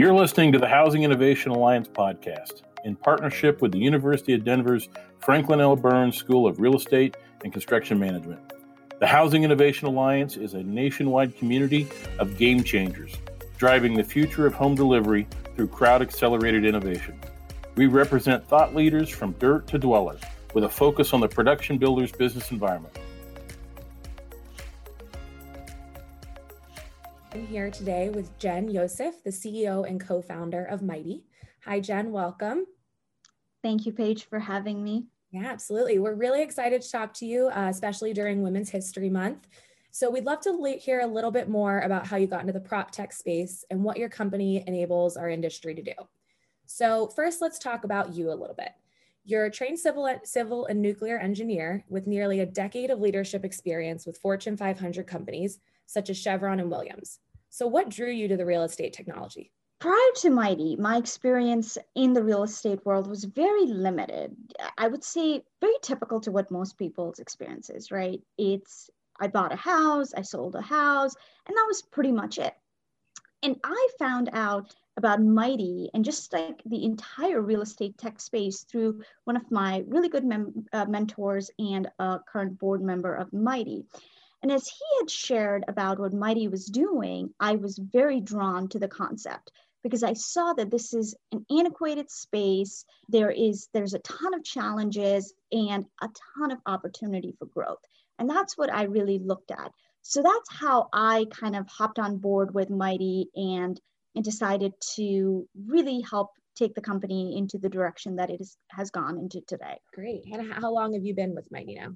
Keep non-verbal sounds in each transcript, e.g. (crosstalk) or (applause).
You're listening to the Housing Innovation Alliance podcast in partnership with the University of Denver's Franklin L. Burns School of Real Estate and Construction Management. The Housing Innovation Alliance is a nationwide community of game changers, driving the future of home delivery through crowd accelerated innovation. We represent thought leaders from dirt to dweller with a focus on the production builder's business environment. I'm here today with Jen Yosef, the CEO and co founder of Mighty. Hi, Jen, welcome. Thank you, Paige, for having me. Yeah, absolutely. We're really excited to talk to you, uh, especially during Women's History Month. So, we'd love to hear a little bit more about how you got into the prop tech space and what your company enables our industry to do. So, first, let's talk about you a little bit. You're a trained civil, civil and nuclear engineer with nearly a decade of leadership experience with Fortune 500 companies such as Chevron and Williams. So, what drew you to the real estate technology? Prior to Mighty, my experience in the real estate world was very limited. I would say very typical to what most people's experience is, right? It's I bought a house, I sold a house, and that was pretty much it. And I found out about Mighty and just like the entire real estate tech space through one of my really good mem- uh, mentors and a current board member of Mighty. And as he had shared about what Mighty was doing, I was very drawn to the concept because I saw that this is an antiquated space. There is there's a ton of challenges and a ton of opportunity for growth. And that's what I really looked at. So that's how I kind of hopped on board with Mighty and, and decided to really help take the company into the direction that it is, has gone into today. Great. And how long have you been with Mighty now?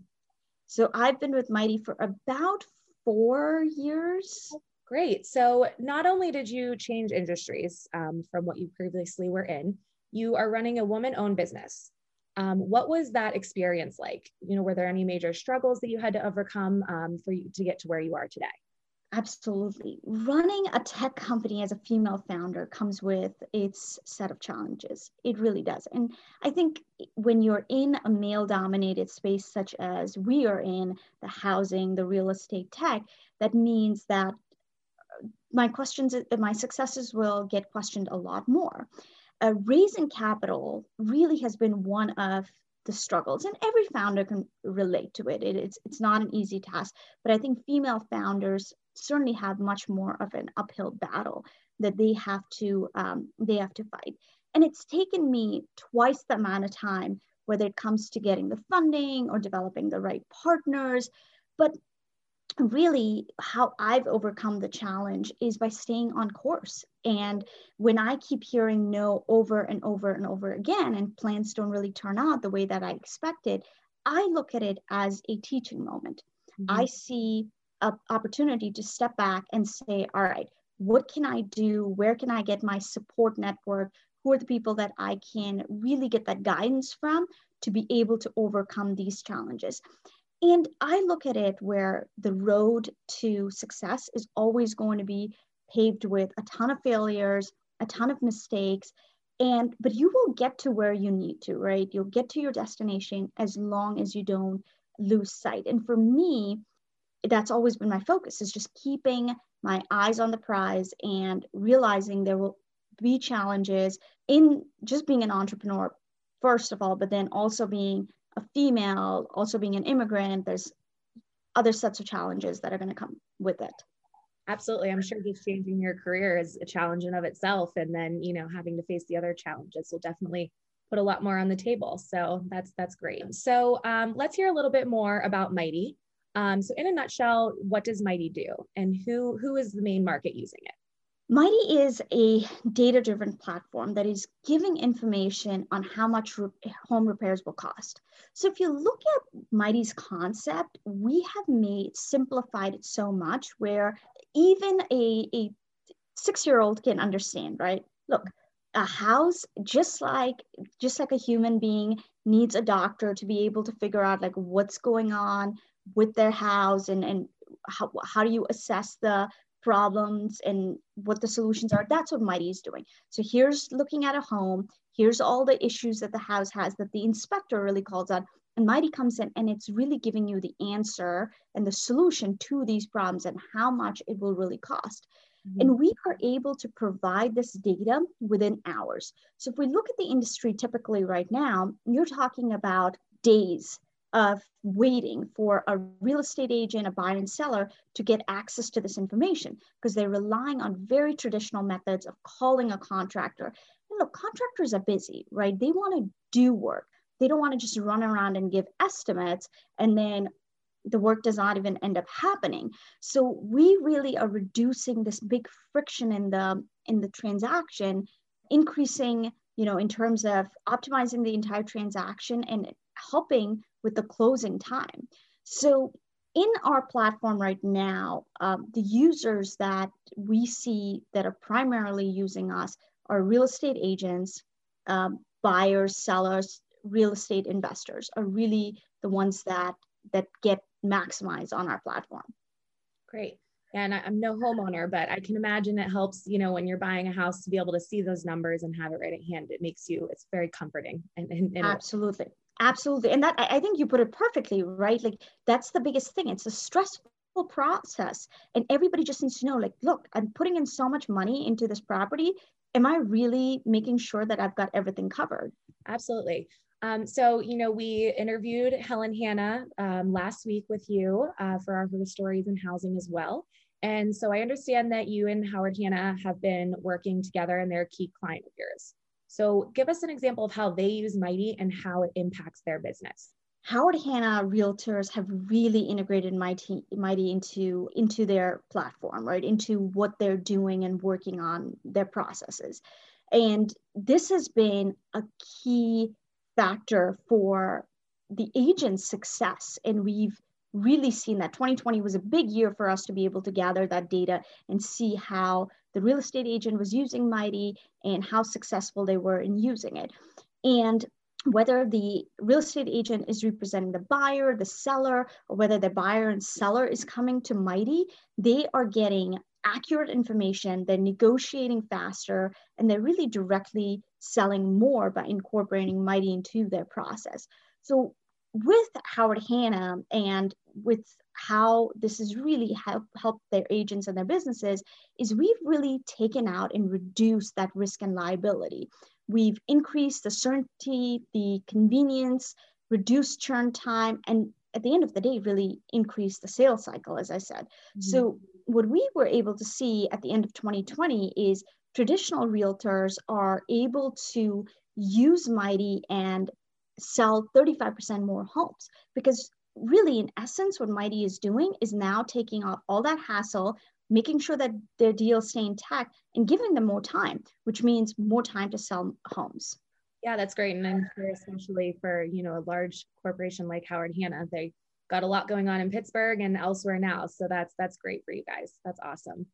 So I've been with Mighty for about four years. Great. So not only did you change industries um, from what you previously were in, you are running a woman-owned business. Um, what was that experience like? You know, were there any major struggles that you had to overcome um, for you to get to where you are today? Absolutely. Running a tech company as a female founder comes with its set of challenges. It really does. And I think when you're in a male dominated space, such as we are in the housing, the real estate tech, that means that uh, my questions, uh, my successes will get questioned a lot more. Uh, raising capital really has been one of the struggles and every founder can relate to it. it. it's, it's not an easy task but i think female founders certainly have much more of an uphill battle that they have to um, they have to fight and it's taken me twice the amount of time whether it comes to getting the funding or developing the right partners but really how i've overcome the challenge is by staying on course and when i keep hearing no over and over and over again and plans don't really turn out the way that i expected i look at it as a teaching moment mm-hmm. i see an opportunity to step back and say, all right, what can I do? Where can I get my support network? Who are the people that I can really get that guidance from to be able to overcome these challenges? And I look at it where the road to success is always going to be paved with a ton of failures, a ton of mistakes, and but you will get to where you need to, right? You'll get to your destination as long as you don't lose sight. And for me, that's always been my focus is just keeping my eyes on the prize and realizing there will be challenges in just being an entrepreneur first of all but then also being a female also being an immigrant there's other sets of challenges that are going to come with it. Absolutely. I'm sure just changing your career is a challenge in of itself and then you know having to face the other challenges will definitely put a lot more on the table. So that's that's great. So um, let's hear a little bit more about mighty. Um, so in a nutshell, what does Mighty do and who, who is the main market using it? Mighty is a data driven platform that is giving information on how much re- home repairs will cost. So, if you look at Mighty's concept, we have made simplified it so much where even a, a six year old can understand, right? Look, a house just like just like a human being needs a doctor to be able to figure out like what's going on with their house and, and how, how do you assess the problems and what the solutions are that's what mighty is doing so here's looking at a home here's all the issues that the house has that the inspector really calls out and mighty comes in and it's really giving you the answer and the solution to these problems and how much it will really cost Mm-hmm. And we are able to provide this data within hours. So if we look at the industry typically right now, you're talking about days of waiting for a real estate agent, a buyer and seller to get access to this information because they're relying on very traditional methods of calling a contractor. And look, contractors are busy, right? They want to do work. They don't want to just run around and give estimates and then the work does not even end up happening. So we really are reducing this big friction in the in the transaction, increasing, you know, in terms of optimizing the entire transaction and helping with the closing time. So in our platform right now, um, the users that we see that are primarily using us are real estate agents, um, buyers, sellers, real estate investors are really the ones that that get maximized on our platform. Great. And I'm no homeowner, but I can imagine it helps, you know, when you're buying a house to be able to see those numbers and have it right at hand. It makes you, it's very comforting. And, and, and absolutely absolutely and that i think you put it perfectly right like that's the biggest thing it's a stressful process and everybody just needs to know like look i'm putting in so much money into this property am i really making sure that i've got everything covered absolutely um, so, you know, we interviewed Helen Hanna um, last week with you uh, for our Her Stories in Housing as well. And so I understand that you and Howard Hanna have been working together and they're a key client of yours. So give us an example of how they use Mighty and how it impacts their business. Howard Hanna realtors have really integrated Mighty, Mighty into, into their platform, right? Into what they're doing and working on their processes. And this has been a key factor for the agent's success. And we've really seen that 2020 was a big year for us to be able to gather that data and see how the real estate agent was using Mighty and how successful they were in using it. And whether the real estate agent is representing the buyer, the seller, or whether the buyer and seller is coming to Mighty, they are getting accurate information, they're negotiating faster, and they're really directly selling more by incorporating Mighty into their process. So with Howard Hanna and with how this has really help, helped their agents and their businesses is we've really taken out and reduced that risk and liability. We've increased the certainty, the convenience, reduced churn time, and at the end of the day, really increased the sales cycle, as I said. Mm-hmm. So, what we were able to see at the end of 2020 is traditional realtors are able to use Mighty and sell 35% more homes because really in essence what mighty is doing is now taking off all that hassle making sure that their deals stay intact and giving them more time which means more time to sell homes. Yeah that's great. And i'm sure especially for you know a large corporation like howard hanna. They got a lot going on in pittsburgh and elsewhere now. So that's that's great for you guys. That's awesome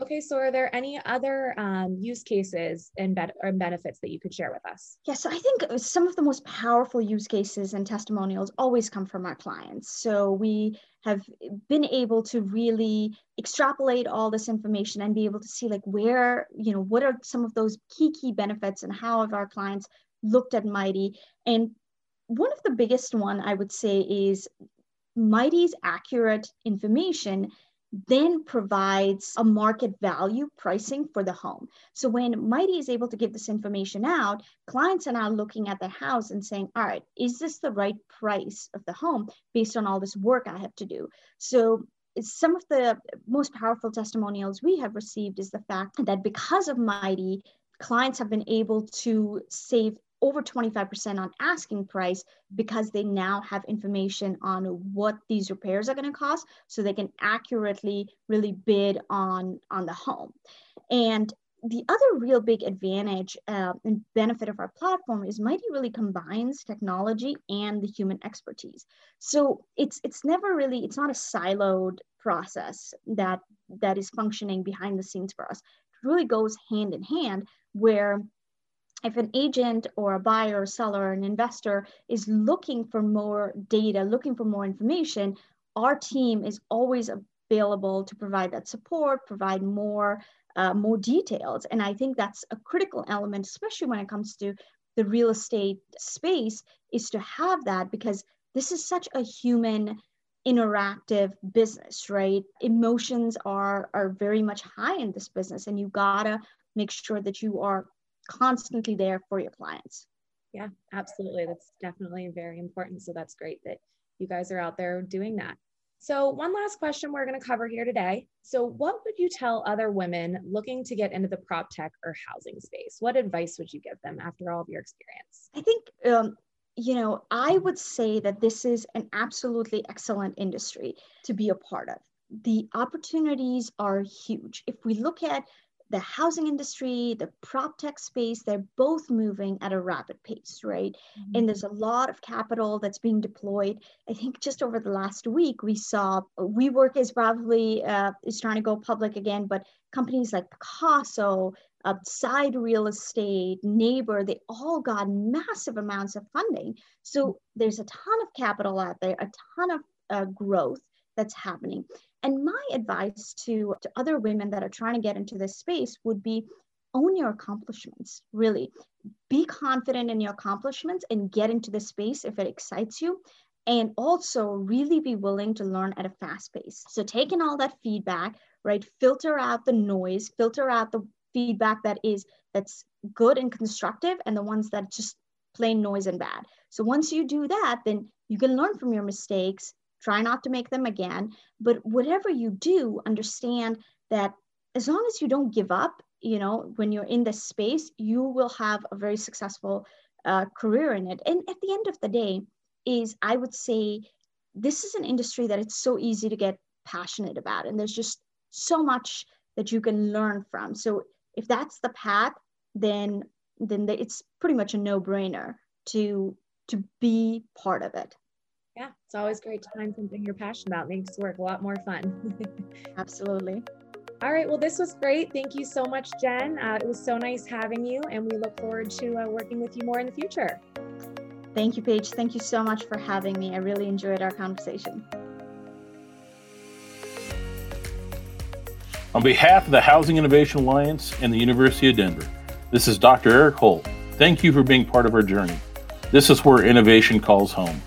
Okay, so are there any other um, use cases and, be- and benefits that you could share with us? Yes, I think some of the most powerful use cases and testimonials always come from our clients. So we have been able to really extrapolate all this information and be able to see like where, you know, what are some of those key, key benefits and how have our clients looked at Mighty. And one of the biggest one I would say is Mighty's accurate information then provides a market value pricing for the home. So when Mighty is able to give this information out, clients are now looking at the house and saying, all right, is this the right price of the home based on all this work I have to do? So some of the most powerful testimonials we have received is the fact that because of Mighty, clients have been able to save over 25% on asking price because they now have information on what these repairs are going to cost so they can accurately really bid on on the home. And the other real big advantage uh, and benefit of our platform is mighty really combines technology and the human expertise. So it's it's never really it's not a siloed process that that is functioning behind the scenes for us. It really goes hand in hand where if an agent or a buyer or seller or an investor is looking for more data, looking for more information, our team is always available to provide that support, provide more, uh, more details. And I think that's a critical element, especially when it comes to the real estate space, is to have that because this is such a human interactive business, right? Emotions are are very much high in this business, and you gotta make sure that you are constantly there for your clients. Yeah, absolutely. That's definitely very important. So that's great that you guys are out there doing that. So, one last question we're going to cover here today. So, what would you tell other women looking to get into the prop tech or housing space? What advice would you give them after all of your experience? I think, um, you know, I would say that this is an absolutely excellent industry to be a part of. The opportunities are huge. If we look at the housing industry, the prop tech space, they're both moving at a rapid pace, right? Mm-hmm. And there's a lot of capital that's being deployed. I think just over the last week, we saw WeWork is probably uh, is trying to go public again, but companies like Pacaso, Side Real Estate, Neighbor, they all got massive amounts of funding. So mm-hmm. there's a ton of capital out there, a ton of uh, growth that's happening. And my advice to, to other women that are trying to get into this space would be own your accomplishments, really. Be confident in your accomplishments and get into the space if it excites you. And also really be willing to learn at a fast pace. So, taking all that feedback, right, filter out the noise, filter out the feedback that is that's good and constructive and the ones that just plain noise and bad. So once you do that, then you can learn from your mistakes try not to make them again. But whatever you do understand that as long as you don't give up you know when you're in this space you will have a very successful uh, career in it. And at the end of the day is i would say this is an industry that it's so easy to get passionate about. And there's just so much that you can learn from. So if that's the path then then it's pretty much a no-brainer to to be part of it yeah, it's always great to find something you're passionate about. Makes work a lot more fun. (laughs) Absolutely. All right. Well, this was great. Thank you so much, Jen. Uh, it was so nice having you, and we look forward to uh, working with you more in the future. Thank you, Paige. Thank you so much for having me. I really enjoyed our conversation. On behalf of the Housing Innovation Alliance and the University of Denver, this is Dr. Eric Holt. Thank you for being part of our journey. This is where innovation calls home.